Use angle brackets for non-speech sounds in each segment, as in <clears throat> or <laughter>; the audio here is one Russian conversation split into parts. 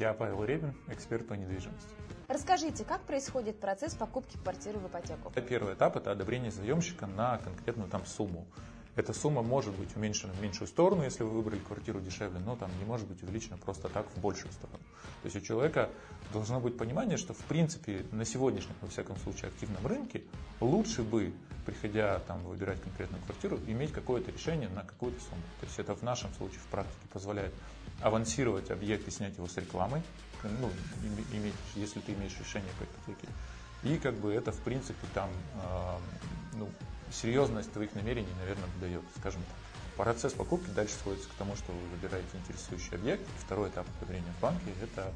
Я Павел Ребин, эксперт по недвижимости. Расскажите, как происходит процесс покупки квартиры в ипотеку? Первый этап – это одобрение заемщика на конкретную там сумму. Эта сумма может быть уменьшена в меньшую сторону, если вы выбрали квартиру дешевле, но там не может быть увеличена просто так в большую сторону. То есть у человека должно быть понимание, что в принципе на сегодняшнем, во всяком случае, активном рынке лучше бы, приходя там выбирать конкретную квартиру, иметь какое-то решение на какую-то сумму. То есть это в нашем случае в практике позволяет авансировать объект и снять его с рекламой, ну, иметь, если ты имеешь решение по ипотеке. И как бы это, в принципе, там, э, ну, серьезность твоих намерений, наверное, дает, скажем так. Процесс покупки дальше сводится к тому, что вы выбираете интересующий объект. Второй этап одобрения в банке – это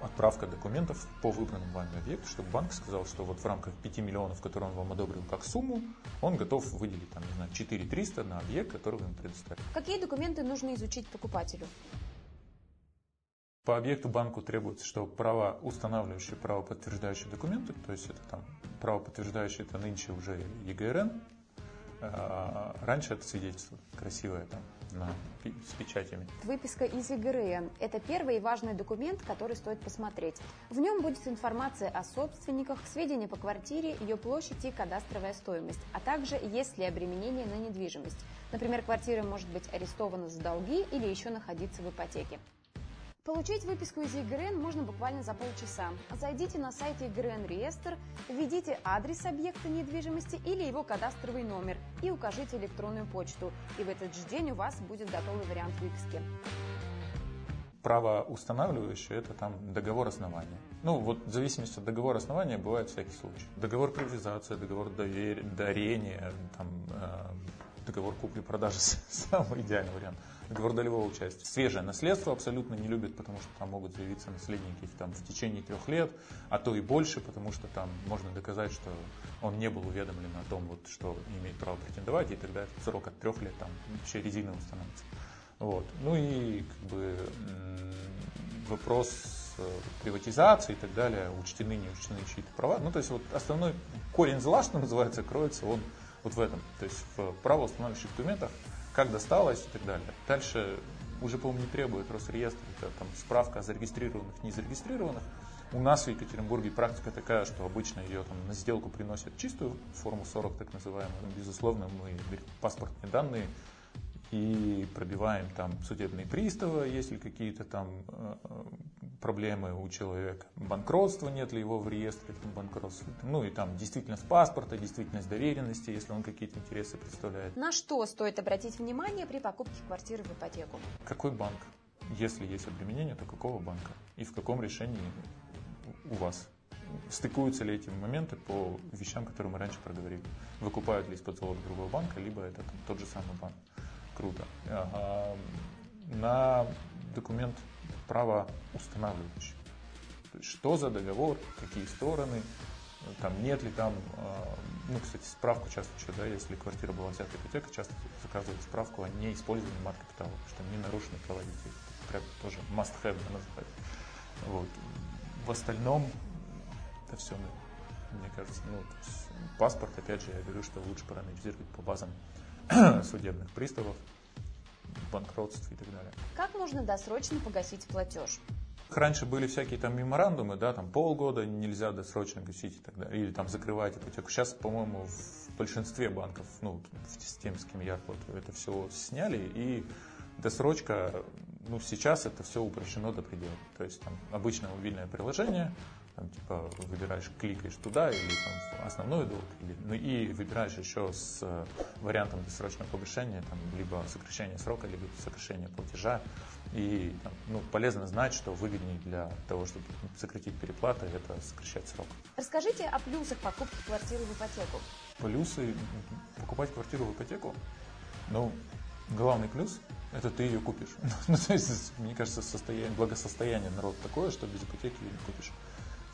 отправка документов по выбранному вами объекту, чтобы банк сказал, что вот в рамках 5 миллионов, которые он вам одобрил как сумму, он готов выделить, там, не знаю, 4 300 на объект, который вы ему предоставили. Какие документы нужно изучить покупателю? По объекту банку требуется, что право устанавливающие, право подтверждающие документы, то есть это там право подтверждающие, это нынче уже ЕГРН, а, раньше это свидетельство красивое там на, с печатями. Выписка из ЕГРН – это первый и важный документ, который стоит посмотреть. В нем будет информация о собственниках, сведения по квартире, ее площади и кадастровая стоимость, а также есть ли обременение на недвижимость. Например, квартира может быть арестована за долги или еще находиться в ипотеке. Получить выписку из ЕГРН можно буквально за полчаса. Зайдите на сайт ЕГРН реестр, введите адрес объекта недвижимости или его кадастровый номер и укажите электронную почту. И в этот же день у вас будет готовый вариант выписки. Право устанавливающее – это там договор основания. Ну, вот в зависимости от договора основания бывает всякий случай. Договор приватизации, договор довер... дарения, там, э, договор купли-продажи <laughs> – самый идеальный вариант договор долевого участия. Свежее наследство абсолютно не любят, потому что там могут заявиться наследники там, в течение трех лет, а то и больше, потому что там можно доказать, что он не был уведомлен о том, вот, что имеет право претендовать, и тогда этот срок от трех лет там вообще резиновым становится. Вот. Ну и как бы вопрос э, приватизации и так далее, учтены, не учтены чьи-то права. Ну, то есть вот основной корень зла, что называется, кроется он вот в этом. То есть в правоустанавливающих документах как досталось и так далее. Дальше уже, по-моему, не требует Росреестр, это там справка о зарегистрированных, не зарегистрированных. У нас в Екатеринбурге практика такая, что обычно ее там на сделку приносят чистую форму 40, так называемую. Безусловно, мы паспортные данные, и пробиваем там судебные приставы, есть ли какие-то там э, проблемы у человека, банкротство, нет ли его в реестре банкротства, ну и там действительность паспорта, действительность доверенности, если он какие-то интересы представляет. На что стоит обратить внимание при покупке квартиры в ипотеку? Какой банк? Если есть обременение, то какого банка? И в каком решении у вас? Стыкуются ли эти моменты по вещам, которые мы раньше проговорили? Выкупают ли из-под залога другого банка, либо это там, тот же самый банк? Круто. На документ право устанавливающий. То есть, что за договор, какие стороны, там нет ли там, ну, кстати, справку часто еще, да, если квартира была взята ипотека, часто заказывают справку о неиспользовании мат-капитала, что не нарушены права детей. Прям тоже must-have называют. Вот. В остальном это все, мне кажется, ну, паспорт, опять же, я говорю, что лучше проанализировать по базам <clears throat> судебных приставов, банкротств и так далее. Как можно досрочно погасить платеж? Раньше были всякие там меморандумы, да, там полгода нельзя досрочно гасить и так далее, или там закрывать ипотеку. Сейчас, по-моему, в большинстве банков, ну, с тем, с кем я работаю, это все сняли, и досрочка, ну, сейчас это все упрощено до предела. То есть там обычное мобильное приложение, там, типа, выбираешь, кликаешь туда, или там, основной долг, или, ну и выбираешь еще с э, вариантом досрочного погашения, там, либо сокращение срока, либо сокращение платежа. И там, ну, полезно знать, что выгоднее для того, чтобы сократить переплаты, это сокращать срок. Расскажите о плюсах покупки квартиры в ипотеку. Плюсы покупать квартиру в ипотеку? Ну, главный плюс – это ты ее купишь. <laughs> ну, то есть, мне кажется, состояние, благосостояние народ такое, что без ипотеки ее не купишь.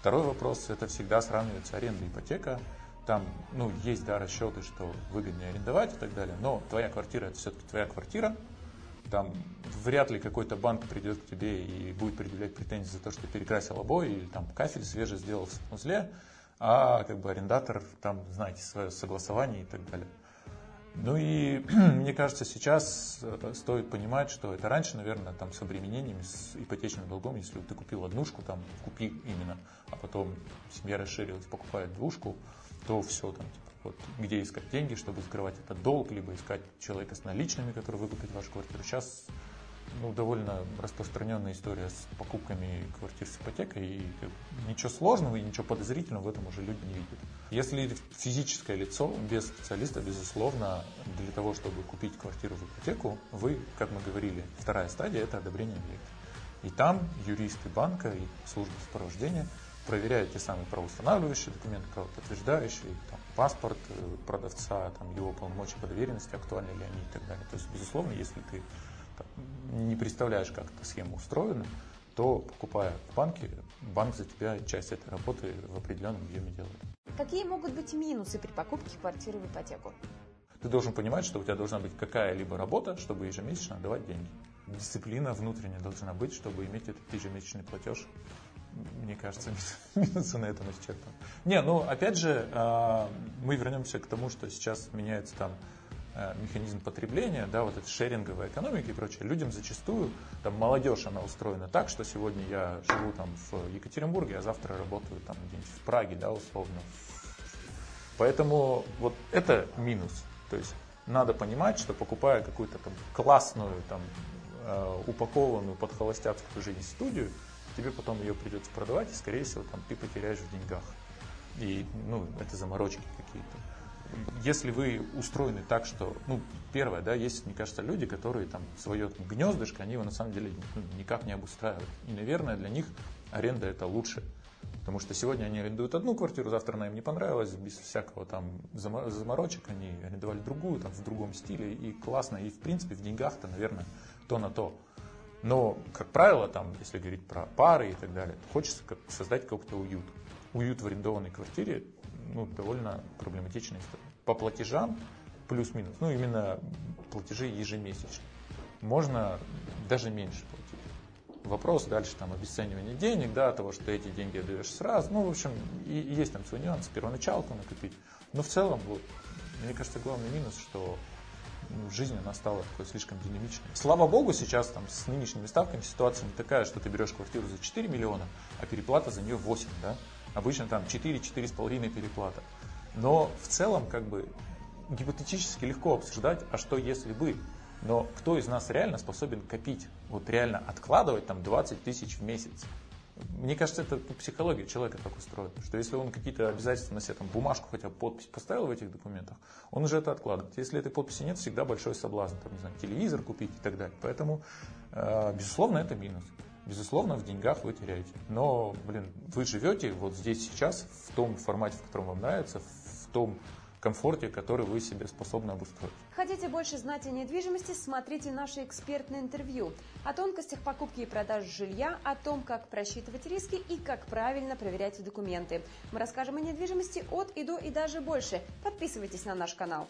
Второй вопрос – это всегда сравнивается аренда и ипотека. Там, ну, есть, да, расчеты, что выгоднее арендовать и так далее, но твоя квартира – это все-таки твоя квартира. Там вряд ли какой-то банк придет к тебе и будет предъявлять претензии за то, что ты перекрасил обои или там кафель свежий сделал в санузле, а как бы арендатор, там, знаете, свое согласование и так далее. Ну и <clears throat> мне кажется, сейчас э, стоит понимать, что это раньше, наверное, там с обременениями, с ипотечным долгом, если ты купил однушку, там купи именно, а потом семья расширилась, покупает двушку, то все там, типа, вот, где искать деньги, чтобы закрывать этот долг, либо искать человека с наличными, который выкупит вашу квартиру. Сейчас ну, довольно распространенная история с покупками квартир с ипотекой, и ничего сложного и ничего подозрительного в этом уже люди не видят. Если физическое лицо без специалиста, безусловно, для того, чтобы купить квартиру в ипотеку, вы, как мы говорили, вторая стадия – это одобрение объекта. И там юристы банка и служба сопровождения проверяют те самые правоустанавливающие документы, правоподтверждающие, там, паспорт э, продавца, там, его полномочия по доверенности, актуальны ли они и так далее. То есть, безусловно, если ты не представляешь, как эта схема устроена, то покупая в банке, банк за тебя часть этой работы в определенном объеме делает. Какие могут быть минусы при покупке квартиры в ипотеку? Ты должен понимать, что у тебя должна быть какая-либо работа, чтобы ежемесячно отдавать деньги. Дисциплина внутренняя должна быть, чтобы иметь этот ежемесячный платеж. Мне кажется, <laughs> минусы на этом исчерпаны. Не, ну опять же, а, мы вернемся к тому, что сейчас меняется там механизм потребления, да, вот эта шеринговая экономика и прочее, людям зачастую, там, молодежь, она устроена так, что сегодня я живу там в Екатеринбурге, а завтра работаю там где-нибудь в Праге, да, условно. Поэтому вот это минус. То есть надо понимать, что покупая какую-то там классную, там, э, упакованную под холостяцкую жизнь студию, тебе потом ее придется продавать, и, скорее всего, там, ты потеряешь в деньгах. И, ну, это заморочки какие-то если вы устроены так, что, ну, первое, да, есть, мне кажется, люди, которые там свое гнездышко, они его на самом деле ну, никак не обустраивают. И, наверное, для них аренда это лучше. Потому что сегодня они арендуют одну квартиру, завтра она им не понравилась, без всякого там заморочек, они арендовали другую, там, в другом стиле, и классно, и в принципе в деньгах-то, наверное, то на то. Но, как правило, там, если говорить про пары и так далее, хочется как создать какой-то уют. Уют в арендованной квартире ну, довольно проблематичная история. По платежам плюс-минус, ну именно платежи ежемесячные. Можно даже меньше платить. Вопрос дальше там обесценивания денег, да, того, что эти деньги отдаешь сразу. Ну, в общем, и есть там свой нюанс, первоначалку накопить. Но в целом, вот, мне кажется, главный минус, что ну, жизнь она стала такой слишком динамичной. Слава богу, сейчас там с нынешними ставками ситуация не такая, что ты берешь квартиру за 4 миллиона, а переплата за нее 8, да? Обычно там 4-4,5 переплата. Но в целом, как бы, гипотетически легко обсуждать, а что если бы. Но кто из нас реально способен копить, вот реально откладывать там 20 тысяч в месяц? Мне кажется, это психология человека так устроена, что если он какие-то обязательства на себе, там, бумажку хотя бы подпись поставил в этих документах, он уже это откладывает. Если этой подписи нет, всегда большой соблазн, там, не знаю, телевизор купить и так далее. Поэтому, э, безусловно, это минус безусловно, в деньгах вы теряете. Но, блин, вы живете вот здесь сейчас, в том формате, в котором вам нравится, в том комфорте, который вы себе способны обустроить. Хотите больше знать о недвижимости, смотрите наше экспертное интервью о тонкостях покупки и продажи жилья, о том, как просчитывать риски и как правильно проверять документы. Мы расскажем о недвижимости от и до и даже больше. Подписывайтесь на наш канал.